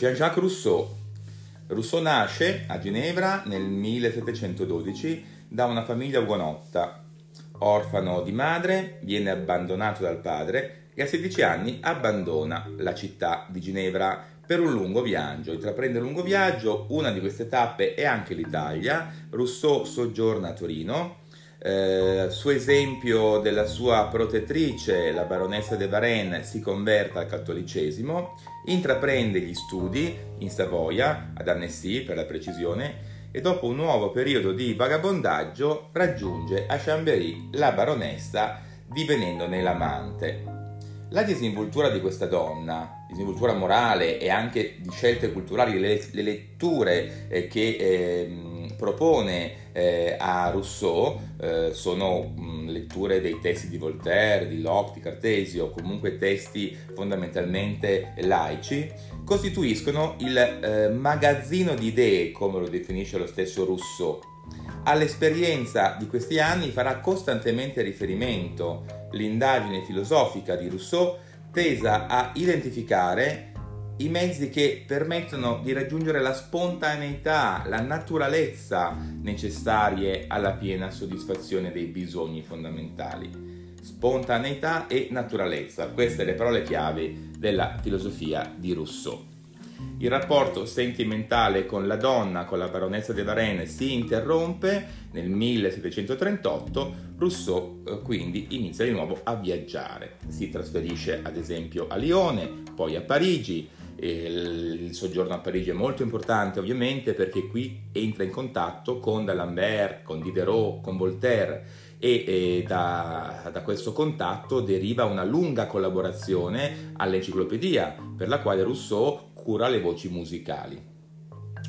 Jean-Jacques Rousseau. Rousseau nasce a Ginevra nel 1712 da una famiglia ugonotta. Orfano di madre, viene abbandonato dal padre e a 16 anni abbandona la città di Ginevra per un lungo viaggio. Intraprende un lungo viaggio, una di queste tappe è anche l'Italia. Rousseau soggiorna a Torino, eh, suo esempio della sua protettrice, la baronessa de Varenne, si converte al cattolicesimo, intraprende gli studi in Savoia, ad Annecy per la precisione, e dopo un nuovo periodo di vagabondaggio raggiunge a Chambéry la baronessa divenendone l'amante. La disinvoltura di questa donna, disinvoltura morale e anche di scelte culturali, le, le letture eh, che eh, propone eh, a Rousseau eh, sono mh, letture dei testi di Voltaire, di Locke, di Cartesio, comunque testi fondamentalmente laici, costituiscono il eh, magazzino di idee, come lo definisce lo stesso Rousseau. All'esperienza di questi anni farà costantemente riferimento l'indagine filosofica di Rousseau tesa a identificare i mezzi che permettono di raggiungere la spontaneità, la naturalezza necessarie alla piena soddisfazione dei bisogni fondamentali. Spontaneità e naturalezza, queste le parole chiave della filosofia di Rousseau. Il rapporto sentimentale con la donna, con la baronessa de Varenne, si interrompe nel 1738. Rousseau eh, quindi inizia di nuovo a viaggiare. Si trasferisce ad esempio a Lione, poi a Parigi, il soggiorno a Parigi è molto importante ovviamente perché qui entra in contatto con D'Alembert, con Diderot, con Voltaire e, e da, da, questo contatto deriva una lunga collaborazione all'enciclopedia per la quale Rousseau cura le voci musicali.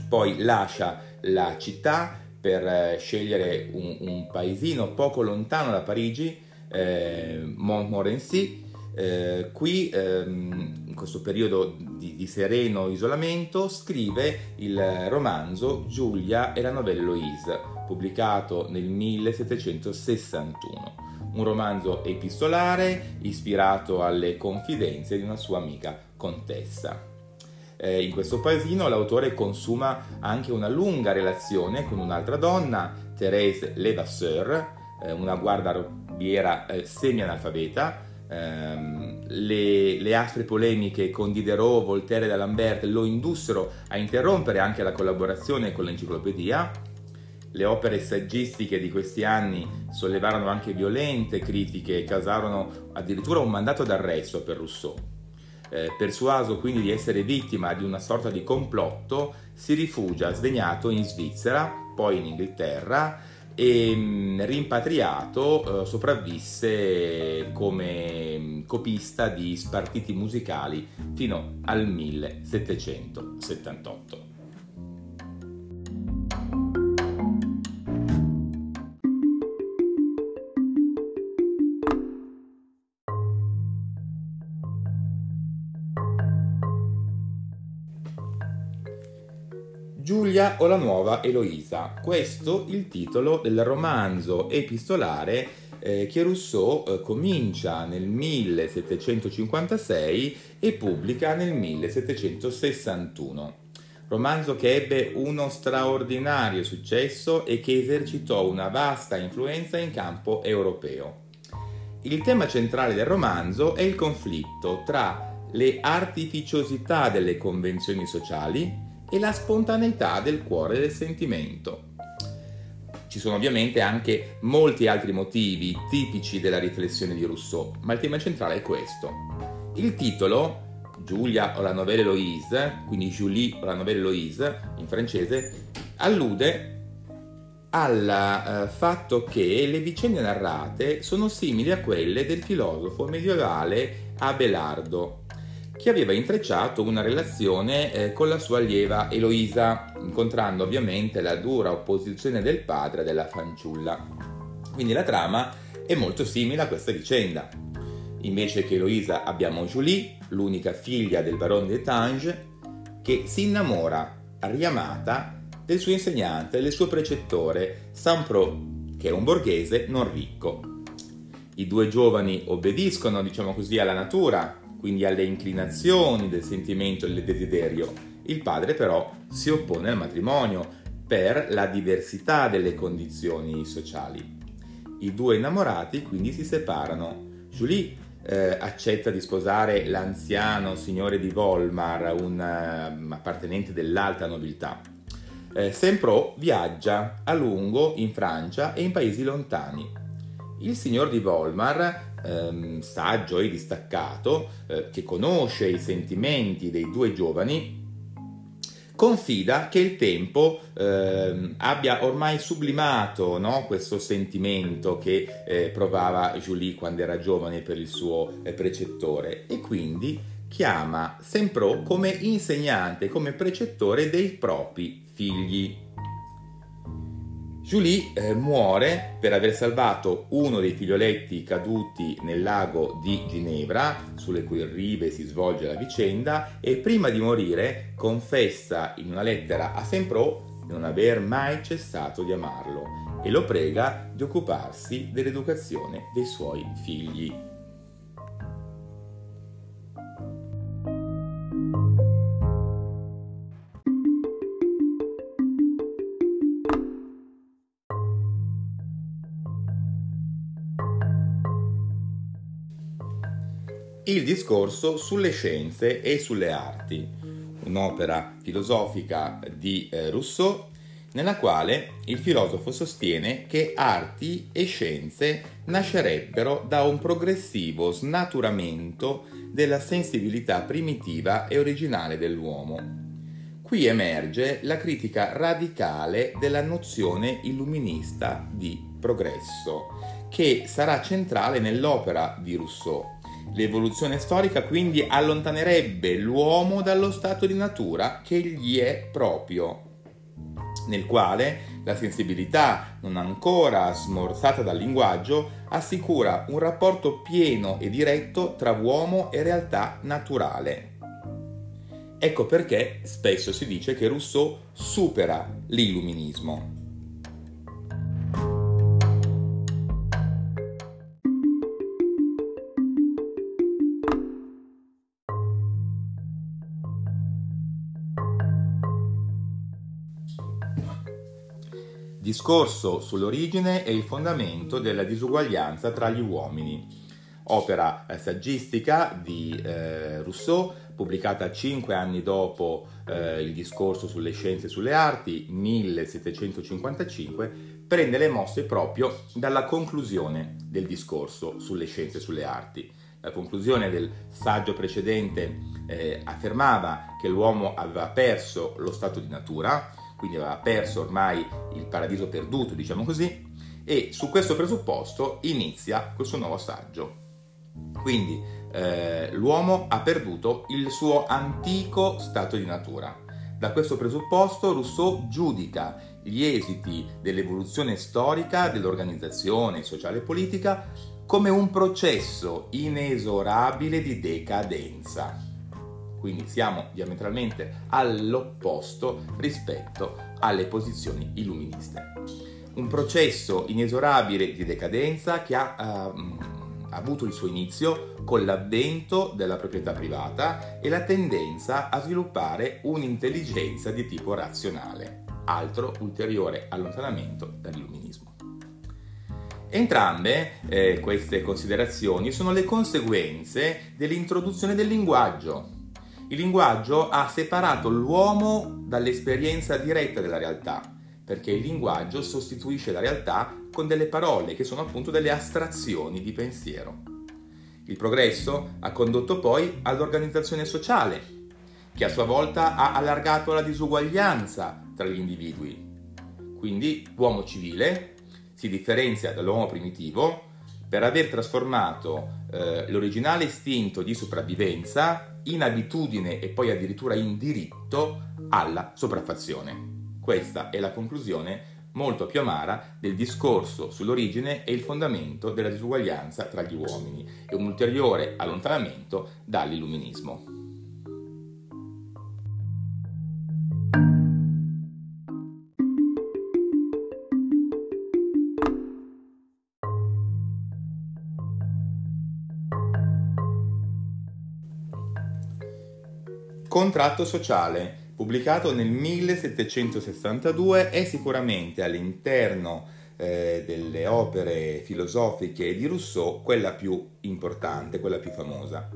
Poi lascia la città per eh, scegliere un, un paesino poco lontano da Parigi, eh, Montmorency, eh, qui, ehm, in questo periodo di, di, sereno isolamento, scrive il romanzo Giulia e la novella Eloise, pubblicato nel 1761. Un romanzo epistolare ispirato alle confidenze di una sua amica contessa. Eh, in questo paesino l'autore consuma anche una lunga relazione con un'altra donna, Thérèse Levasseur, eh, una guardarobiera eh, semi-analfabeta, ehm, le, le, aspre polemiche con Diderot, Voltaire e D'Alembert lo indussero a interrompere anche la collaborazione con l'enciclopedia. Le opere saggistiche di questi anni sollevarono anche violente critiche e causarono addirittura un mandato d'arresto per Rousseau. Eh, persuaso quindi di essere vittima di una sorta di complotto, si rifugia sdegnato in Svizzera, poi in Inghilterra e mm, rimpatriato eh, sopravvisse come mm, copista di spartiti musicali fino al 1778. Giulia o la nuova Eloisa. Questo il titolo del romanzo epistolare eh, che Rousseau eh, comincia nel 1756 e pubblica nel 1761. Romanzo che ebbe uno straordinario successo e che esercitò una vasta influenza in campo europeo. Il tema centrale del romanzo è il conflitto tra le artificiosità delle convenzioni sociali e la spontaneità del cuore del sentimento. Ci sono ovviamente anche molti altri motivi tipici della riflessione di Rousseau, ma il tema centrale è questo. Il titolo, Giulia o la novella Eloise, quindi Julie o la novella Eloise in francese, allude al uh, fatto che le vicende narrate sono simili a quelle del filosofo medievale Abelardo, che aveva intrecciato una relazione eh, con la sua allieva Eloisa, incontrando ovviamente la dura opposizione del padre della fanciulla. Quindi la trama è molto simile a questa vicenda. Invece che Eloisa abbiamo Julie, l'unica figlia del barone de Tange, che si innamora, riamata, del suo insegnante, del suo precettore, Saint-Pro, che è un borghese non ricco. I due giovani obbediscono, diciamo così, alla natura, quindi alle inclinazioni del sentimento e del desiderio, Il padre però si oppone al matrimonio per la diversità delle condizioni sociali. I due innamorati quindi si separano. Julie eh, accetta di sposare l'anziano signore di Volmar, un uh, appartenente dell'alta nobiltà. Eh, Sempro viaggia a lungo in Francia e in paesi lontani. Il signor di Volmar, ehm, saggio e distaccato, eh, che conosce i sentimenti dei due giovani, confida che il tempo eh, abbia ormai sublimato no, questo sentimento che eh, provava Julie quando era giovane per il suo eh, precettore e quindi chiama Sempro come insegnante, come precettore dei propri figli. Julie eh, muore per aver salvato uno dei figlioletti caduti nel lago di Ginevra, sulle cui rive si svolge la vicenda, e prima di morire confessa in una lettera a Saint-Pro di non aver mai cessato di amarlo e lo prega di occuparsi dell'educazione dei suoi figli. Il discorso sulle scienze e sulle arti, un'opera filosofica di eh, Rousseau nella quale il filosofo sostiene che arti e scienze nascerebbero da un progressivo snaturamento della sensibilità primitiva e originale dell'uomo. Qui emerge la critica radicale della nozione illuminista di progresso, che sarà centrale nell'opera di Rousseau L'evoluzione storica quindi allontanerebbe l'uomo dallo stato di natura che gli è proprio, nel quale la sensibilità, non ancora smorzata dal linguaggio, assicura un rapporto pieno e diretto tra uomo e realtà naturale. Ecco perché spesso si dice che Rousseau supera l'illuminismo. Discorso sull'origine e il fondamento della disuguaglianza tra gli uomini. Opera eh, saggistica di eh, Rousseau, pubblicata cinque anni dopo eh, il discorso sulle scienze e sulle arti, 1755, prende le mosse proprio dalla conclusione del discorso sulle scienze e sulle arti. La conclusione del saggio precedente eh, affermava che l'uomo aveva perso lo stato di natura, quindi aveva perso ormai il paradiso perduto, diciamo così, e su questo presupposto inizia questo nuovo saggio. Quindi eh, l'uomo ha perduto il suo antico stato di natura. Da questo presupposto Rousseau giudica gli esiti dell'evoluzione storica dell'organizzazione sociale e politica come un processo inesorabile di decadenza quindi siamo diametralmente all'opposto rispetto alle posizioni illuministe. Un processo inesorabile di decadenza che ha uh, avuto il suo inizio con l'avvento della proprietà privata e la tendenza a sviluppare un'intelligenza di tipo razionale, altro ulteriore allontanamento dall'illuminismo. Entrambe eh, queste considerazioni sono le conseguenze dell'introduzione del linguaggio, il linguaggio ha separato l'uomo dall'esperienza diretta della realtà, perché il linguaggio sostituisce la realtà con delle parole che sono appunto delle astrazioni di pensiero. Il progresso ha condotto poi all'organizzazione sociale, che a sua volta ha allargato la disuguaglianza tra gli individui. Quindi l'uomo civile si differenzia dall'uomo primitivo per aver trasformato eh, l'originale istinto di sopravvivenza in abitudine e poi addirittura in diritto alla sopraffazione. Questa è la conclusione molto più amara del discorso sull'origine e il fondamento della disuguaglianza tra gli uomini e un ulteriore allontanamento dall'illuminismo. Contratto sociale, pubblicato nel 1762, è sicuramente all'interno eh, delle opere filosofiche di Rousseau quella più importante, quella più famosa.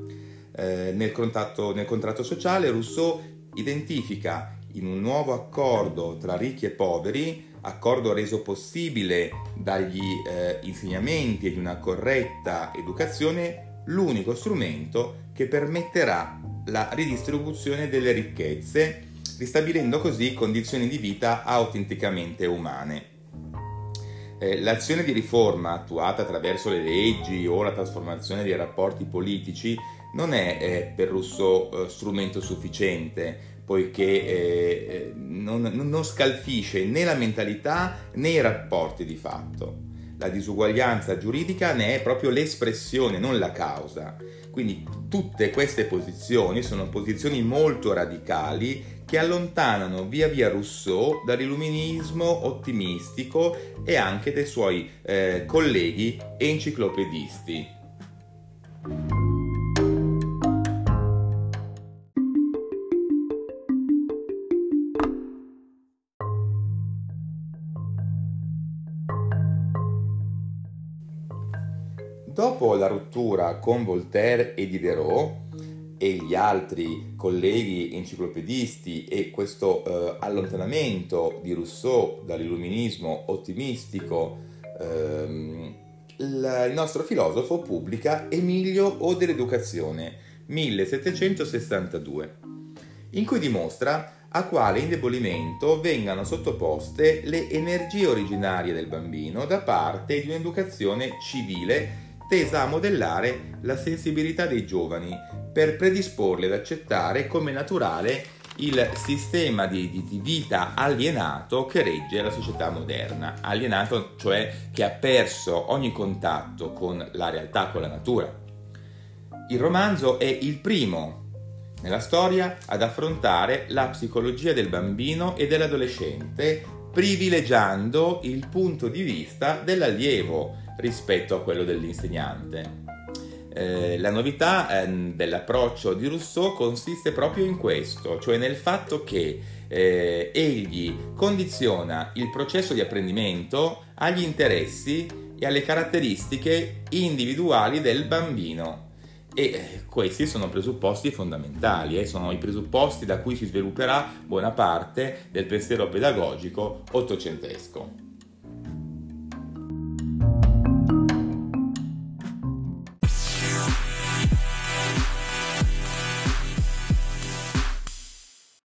Eh, nel, contratto, nel contratto sociale Rousseau identifica in un nuovo accordo tra ricchi e poveri, accordo reso possibile dagli eh, insegnamenti di una corretta educazione, l'unico strumento che permetterà la ridistribuzione delle ricchezze, ristabilendo così condizioni di vita autenticamente umane. Eh, l'azione di riforma attuata attraverso le leggi o la trasformazione dei rapporti politici non è eh, per Rousseau eh, strumento sufficiente, poiché eh, non, non scalfisce né la mentalità né i rapporti di fatto. La disuguaglianza giuridica ne è proprio l'espressione, non la causa. Quindi tutte queste posizioni sono posizioni molto radicali che allontanano via via Rousseau dall'illuminismo ottimistico e anche dei suoi eh, colleghi enciclopedisti. Dopo la rottura con Voltaire e Diderot e gli altri colleghi enciclopedisti e questo eh, allontanamento di Rousseau dall'illuminismo ottimistico, ehm, il nostro filosofo pubblica Emilio o dell'educazione 1762, in cui dimostra a quale indebolimento vengano sottoposte le energie originarie del bambino da parte di un'educazione civile tesa a modellare la sensibilità dei giovani per predisporli ad accettare come naturale il sistema di, di, di, vita alienato che regge la società moderna, alienato cioè che ha perso ogni contatto con la realtà, con la natura. Il romanzo è il primo nella storia ad affrontare la psicologia del bambino e dell'adolescente, privilegiando il punto di vista dell'allievo, rispetto a quello dell'insegnante. Eh, la novità eh, dell'approccio di Rousseau consiste proprio in questo, cioè nel fatto che eh, egli condiziona il processo di apprendimento agli interessi e alle caratteristiche individuali del bambino. E eh, questi sono presupposti fondamentali, eh, sono i presupposti da cui si svilupperà buona parte del pensiero pedagogico ottocentesco.